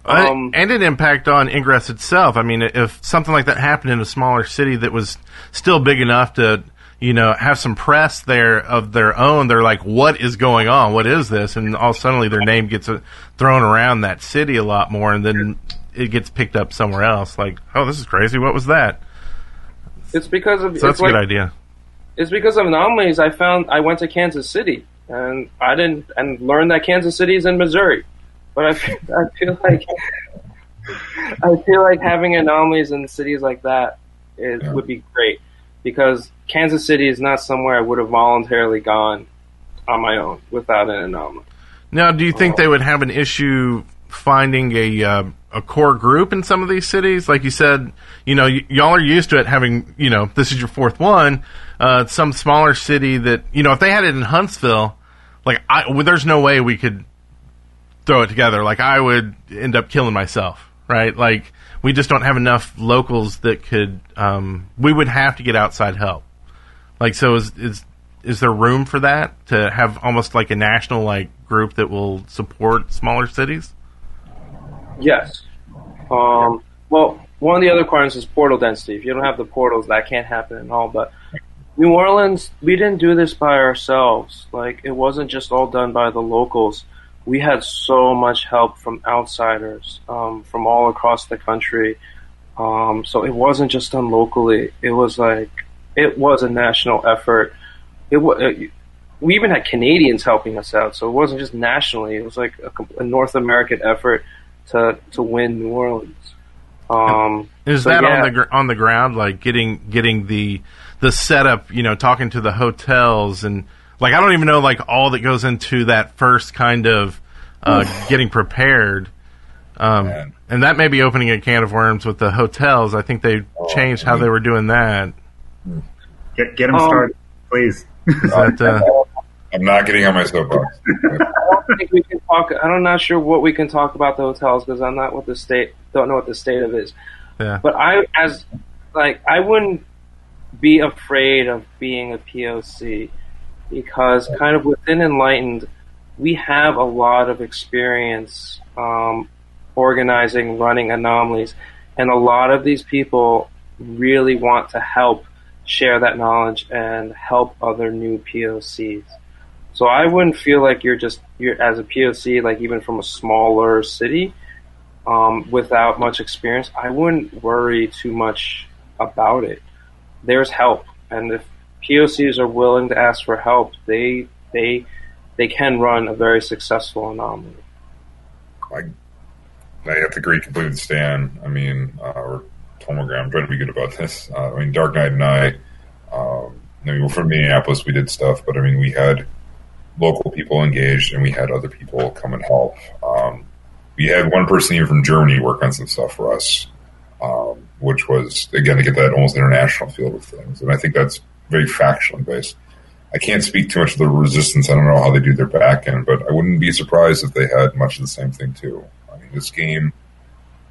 Um, and an impact on Ingress itself. I mean, if something like that happened in a smaller city that was still big enough to, you know, have some press there of their own, they're like, "What is going on? What is this?" And all suddenly their name gets uh, thrown around that city a lot more, and then it gets picked up somewhere else. Like, "Oh, this is crazy. What was that?" It's because of So that's it's a like, good idea. it's because of anomalies. I found I went to Kansas City and I didn't and learned that Kansas City is in Missouri. But I feel, I feel like I feel like having anomalies in cities like that is Yeah. would be great because Kansas City is not somewhere I would have voluntarily gone on my own without an anomaly. Now, do you think they would have an issue finding a uh, a core group in some of these cities? Like you said, you know, y- y'all are used to it having, you know, this is your fourth one. Uh, some smaller city that, you know, if they had it in Huntsville, like, I, well, there's no way we could throw it together. Like, I would end up killing myself, right? Like, we just don't have enough locals that could. Um, we would have to get outside help. Like, so is is is there room for that to have almost like a national like group that will support smaller cities? Yes. Um, well, one of the other requirements is portal density. If you don't have the portals, that can't happen at all. But New Orleans, we didn't do this by ourselves. Like, it wasn't just all done by the locals. we had so much help from outsiders um, from all across the country. Um, so it wasn't just done locally. It was like it was a national effort. It was. It, we even had Canadians helping us out, so it wasn't just nationally. It was like a, a North American effort to to win New Orleans. Um, Is so that yeah. on the gr- on the ground, like getting getting the the setup? You know, talking to the hotels and like I don't even know like all that goes into that first kind of uh, getting prepared. Um, Man. and that may be opening a can of worms with the hotels. I think they Oh, changed how they were doing that. Get get them Um, started, please. But, uh, I'm not getting on my soapbox. I don't think we can talk. I'm not sure what we can talk about the hotels because I'm not with the state don't know what the state of is. yeah. But I, as like, I wouldn't be afraid of being a POC because kind of within Enlightened, we have a lot of experience um, organizing, running anomalies, and a lot of these people really want to help share that knowledge and help other new POCs. So I wouldn't feel like you're just you're as a POC, like even from a smaller city, um, without much experience. I wouldn't worry too much about it. There's help, and if POCs are willing to ask for help, they they they can run a very successful anomaly. I, I have to agree completely with Stan. I mean, uh, or Tomogram, trying to be good about this. Uh, I mean, Dark Knight and I, um, I mean, we're from Minneapolis, we did stuff, but I mean, we had local people engaged and we had other people come and help. Um, we had one person even from Germany work on some stuff for us, um, which was, again, to get that almost international feel of things. And I think that's very factually based. I can't speak too much to the resistance. I don't know how they do their back end, but I wouldn't be surprised if they had much of the same thing too. I mean, this game,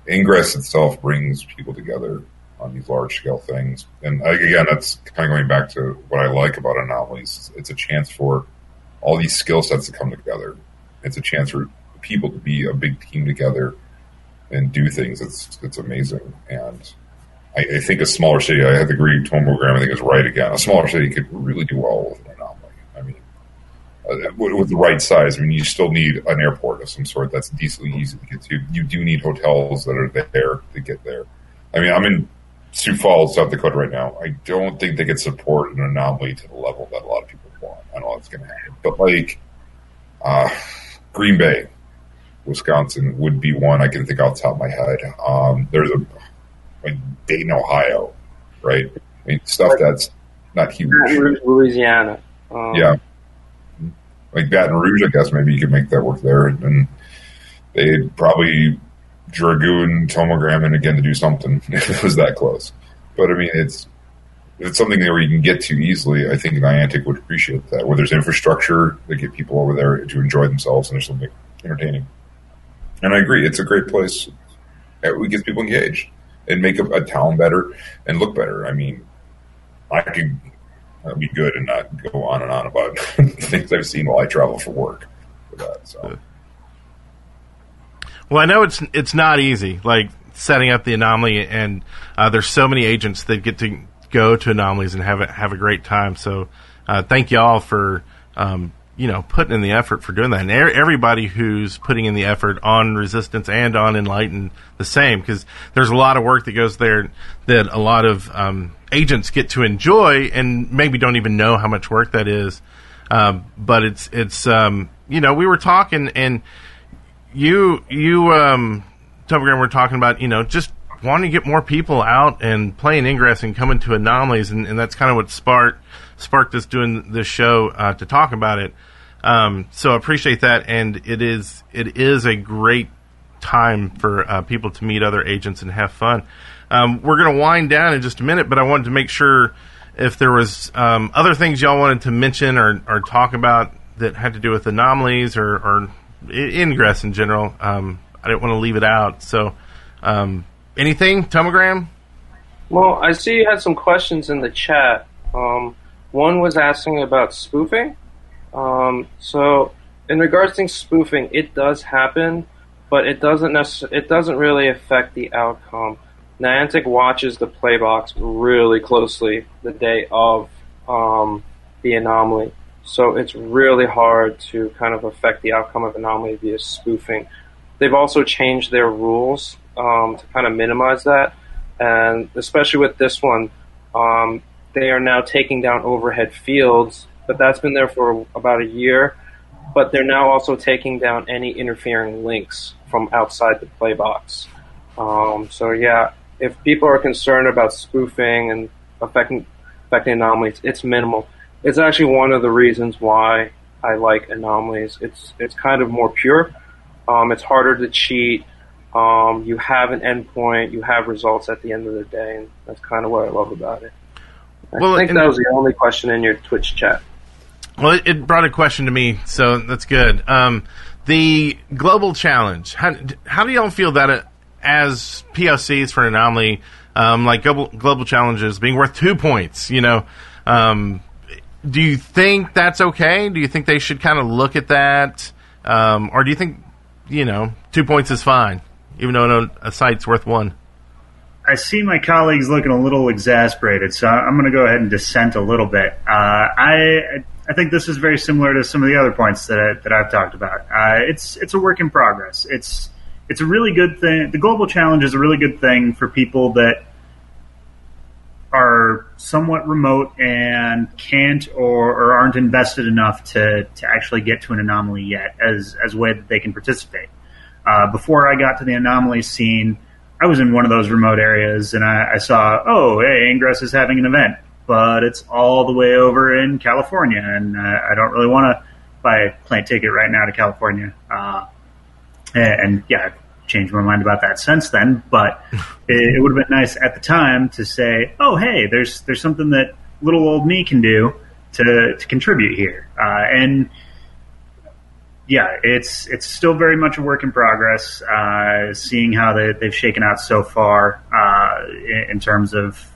Ingress itself brings people together on these large scale things. And again, that's kind of going back to what I like about anomalies. It's a chance for all these skill sets to come together. It's a chance for people to be a big team together and do things. It's it's amazing. And I, I think a smaller city, I have to agree, Tomogram, I think is right again. A smaller city could really do well with an anomaly. I mean, uh, with, the right size. I mean, you still need an airport of some sort that's decently easy to get to. You do need hotels that are there to get there. I mean, I'm in Sioux Falls, South Dakota right now. I don't think they could support an anomaly to the level that a lot of people want. I don't know what's going to happen. But like uh, Green Bay, Wisconsin would be one I can think off the top of my head. Um, there's a like Dayton, Ohio, right? I mean, stuff that's not huge. Baton Rouge, Louisiana. Um, Yeah. Like Baton Rouge, I guess maybe you could make that work there. And they'd probably Dragoon, Tomogram in again to do something if it was that close. But I mean, it's if it's something where you can get to easily. I think Niantic would appreciate that. Where there's infrastructure they get people over there to enjoy themselves and there's something entertaining. And I agree, it's a great place. It gets people engaged and make a, a town better and look better. I mean, I could uh, be good and not go on and on about things I've seen while I travel for work. For that, so Well, I know it's it's not easy, like setting up the anomaly, and uh, there's so many agents that get to go to anomalies and have a, have a great time. So, uh, thank y'all for um, you know putting in the effort for doing that, and er- everybody who's putting in the effort on Resistance and on Enlighten the same, because there's a lot of work that goes there that a lot of um, agents get to enjoy, and maybe don't even know how much work that is. Um, but it's it's um, you know we were talking and you you um Tomogram were talking about you know just wanting to get more people out and playing ingress and coming to anomalies and, and that's kind of what sparked sparked us doing this show uh, to talk about it um, so I appreciate that and it is it is a great time for uh, people to meet other agents and have fun um, we're going to wind down in just a minute but I wanted to make sure if there was um, other things y'all wanted to mention or, or talk about that had to do with anomalies or, or ingress in general. Um, I didn't want to leave it out. So, um, anything, Tomogram? Well, I see you had some questions in the chat. Um, one was asking about spoofing. Um, so, in regards to spoofing, it does happen, but it doesn't necess- it doesn't really affect the outcome. Niantic watches the playbox really closely the day of um, the anomaly. So it's really hard to kind of affect the outcome of anomaly via spoofing. They've also changed their rules um, to kind of minimize that, and especially with this one, um, they are now taking down overhead fields, but that's been there for about a year. But they're now also taking down any interfering links from outside the play box. Um, so yeah, if people are concerned about spoofing and affecting affecting anomalies, it's minimal. It's actually one of the reasons why I like anomalies. It's it's kind of more pure. Um, it's harder to cheat. Um, you have an endpoint. You have results at the end of the day, and that's kind of what I love about it. I Well, think that was the only question in your Twitch chat. Well, it, it brought a question to me, so that's good. Um, the global challenge. How, how do y'all feel that it, as POCs for an anomaly, um, like global, global challenges being worth two points? You know, um, do you think that's okay? Do you think they should kind of look at that, um, or do you think you know two points is fine, even though a site's worth one? I see my colleagues looking a little exasperated, so I'm going to go ahead and dissent a little bit. Uh, I I think this is very similar to some of the other points that I, that I've talked about. Uh, it's it's a work in progress. It's it's a really good thing. The global challenge is a really good thing for people that are somewhat remote and can't or, or aren't invested enough to, to actually get to an anomaly yet as as a way that they can participate. Uh, before I got to the anomaly scene, I was in one of those remote areas and I, I saw, oh, hey, Ingress is having an event, but it's all the way over in California, and uh, I don't really want to buy a plane ticket right now to California. Uh, and, and yeah, I've changed my mind about that since then. But it, it would have been nice at the time to say, oh, hey, there's there's something that little old me can do to to contribute here, uh, and yeah, it's it's still very much a work in progress. Uh, seeing how they, they've shaken out so far uh, in, in terms of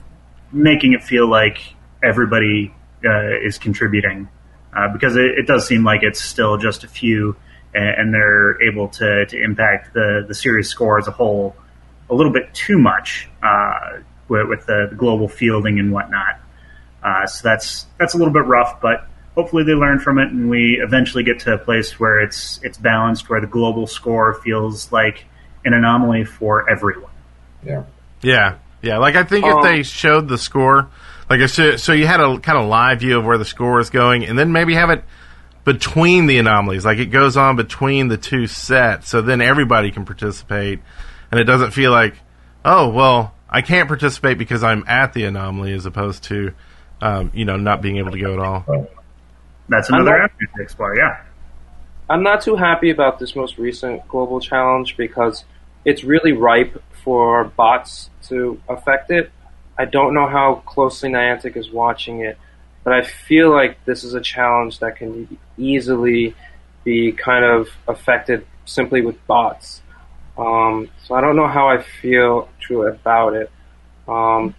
making it feel like everybody uh, is contributing, uh, because it, it does seem like it's still just a few, and, and they're able to, to impact the the series score as a whole a little bit too much uh, with, with the, the global fielding and whatnot. Uh, so that's that's a little bit rough, but hopefully they learn from it, and we eventually get to a place where it's it's balanced, where the global score feels like an anomaly for everyone. Yeah. Yeah, yeah. Like I think if Um, they showed the score, like I said, so you had a kind of live view of where the score is going, and then maybe have it between the anomalies, like it goes on between the two sets, so then everybody can participate, and it doesn't feel like, oh well, I can't participate because I'm at the anomaly, as opposed to, um, you know, not being able to go at all. That's another not- avenue to explore. Yeah. I'm not too happy about this most recent global challenge because it's really ripe for bots to affect it. I don't know how closely Niantic is watching it, but I feel like this is a challenge that can easily be kind of affected simply with bots. Um, so I don't know how I feel true about it. Um,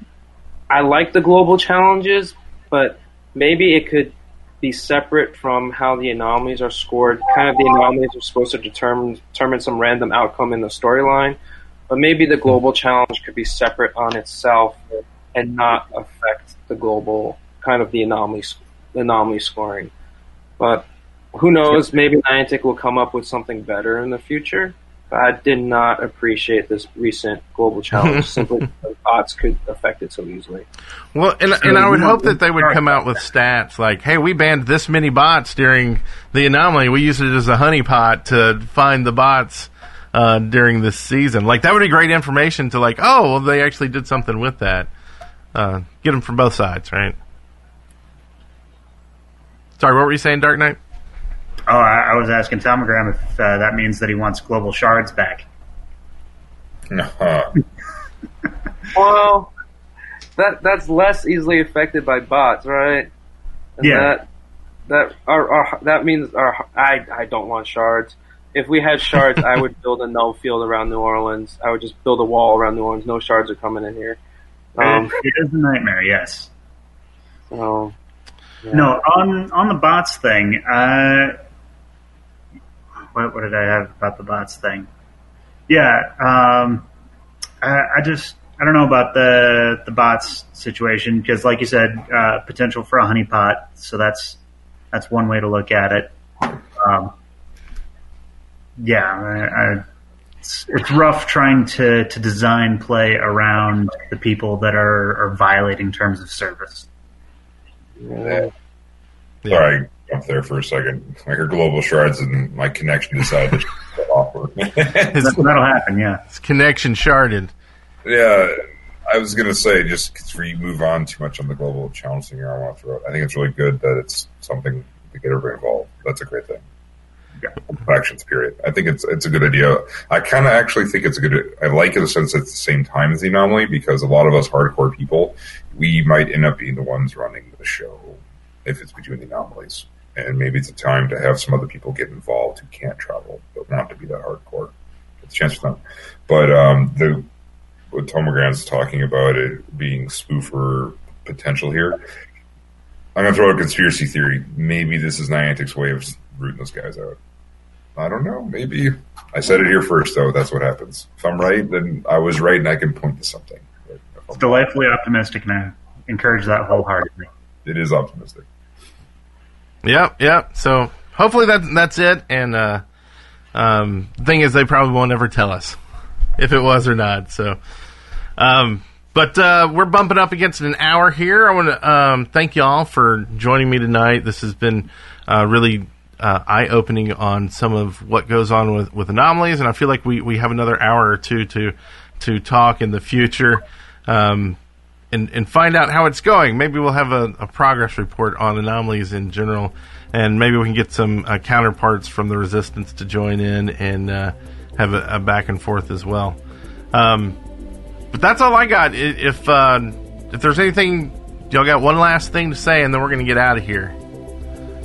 I like the global challenges, but maybe it could be separate from how the anomalies are scored. Kind of the anomalies are supposed to determine determine some random outcome in the storyline, but maybe the global challenge could be separate on itself and not affect the global kind of the anomaly anomaly scoring. But who knows? Maybe Niantic will come up with something better in the future. I did not appreciate this recent global challenge simply because bots could affect it so easily. Well, and, and I would hope that they would come out with stats like, "Hey, we banned this many bots during the anomaly. We used it as a honeypot to find the bots uh, during this season." Like that would be great information to like, oh, well, they actually did something with that. Uh, get them from both sides, right? Sorry, what were you saying, Dark Knight? Oh, I, I was asking Tomogram if uh, that means that he wants global shards back. Uh, Well, that that's less easily affected by bots, right? And Yeah. That that our, our, that means our I I don't want shards. If we had shards, I would build a no field around New Orleans. I would just build a wall around New Orleans. No shards are coming in here. Um, it, it is a nightmare. Yes. so, yeah. No, on on the bots thing. Uh, what, what did I have about the bots thing? Yeah, um, I, I just I don't know about the the bots situation because, like you said, uh, potential for a honeypot. So that's that's one way to look at it. Um, yeah, I, I, it's, it's rough trying to, to design play around the people that are, are violating terms of service. Yeah. Sorry, up there for a second. I heard global shards and my connection decided to offer. That, that'll happen, yeah. It's connection sharded. yeah, I was gonna say just because we move on too much on the global challenge thing here, I want to throw it. I think it's really good that it's something to get everybody involved. That's a great thing. Yeah. Period. I think it's it's a good idea. I kind of actually think it's a good. I like it in the sense that it's the same time as the anomaly because a lot of us hardcore people, we might end up being the ones running the show if it's between the anomalies, and maybe it's a time to have some other people get involved who can't travel but want to be that hardcore. It's a chance for them. But um, the what Tomogram's talking about it being spoofer potential here. I'm gonna throw out a conspiracy theory. Maybe this is Niantic's way of rooting those guys out. I don't know. Maybe I said it here first, though. That's what happens. If I'm right, then I was right, and I can point to something. But if I'm It's delightfully optimistic, and I encourage that wholeheartedly. it is optimistic. Yep, yep. So hopefully that that's it. And uh, um, the thing is, they probably won't ever tell us if it was or not. So, um, but uh, we're bumping up against an hour here. I want to um, thank y'all for joining me tonight. This has been uh, really uh, eye opening on some of what goes on with, with anomalies, and I feel like we, we have another hour or two to to talk in the future. Um, and, and find out how it's going. Maybe we'll have a, a progress report on anomalies in general, and maybe we can get some uh, counterparts from the resistance to join in and uh, have a, a back and forth as well. Um, but that's all I got. If uh, if there's anything, y'all got one last thing to say, and then we're gonna get out of here.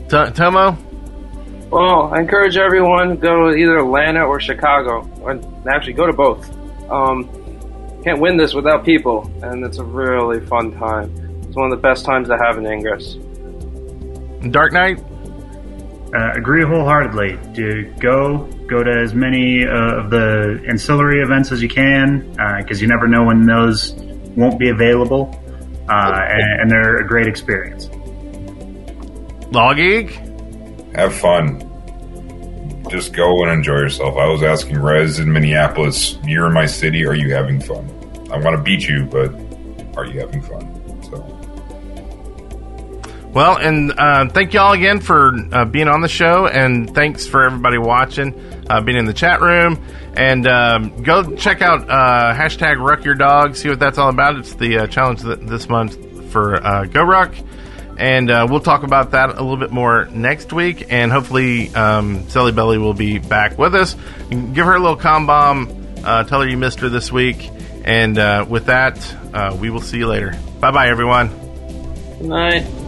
T- Tomo, Well, I encourage everyone to go to either Atlanta or Chicago, or actually go to both. Um, can't win this without people, and it's a really fun time. It's one of the best times to have in Ingress. Dark Knight. Uh, agree wholeheartedly. Do go go to as many uh, of the ancillary events as you can, because you never know when those won't be available, uh, and, and they're a great experience. Law Geek. Have fun. Just go and enjoy yourself. I was asking Rez in Minneapolis, you're in my city, are you having fun? I want to beat you, but are you having fun? So, Well, and uh, thank y'all again for uh, being on the show, and thanks for everybody watching, uh, being in the chat room, and um, go check out uh, hashtag Ruck Your Dog, see what that's all about. It's the uh, challenge th- this month for GoRuck, and uh, we'll talk about that a little bit more next week, and hopefully um, Sally Belly will be back with us. Give her a little com bomb, uh, tell her you missed her this week, and uh, with that, uh, we will see you later. Bye bye, everyone. Good night.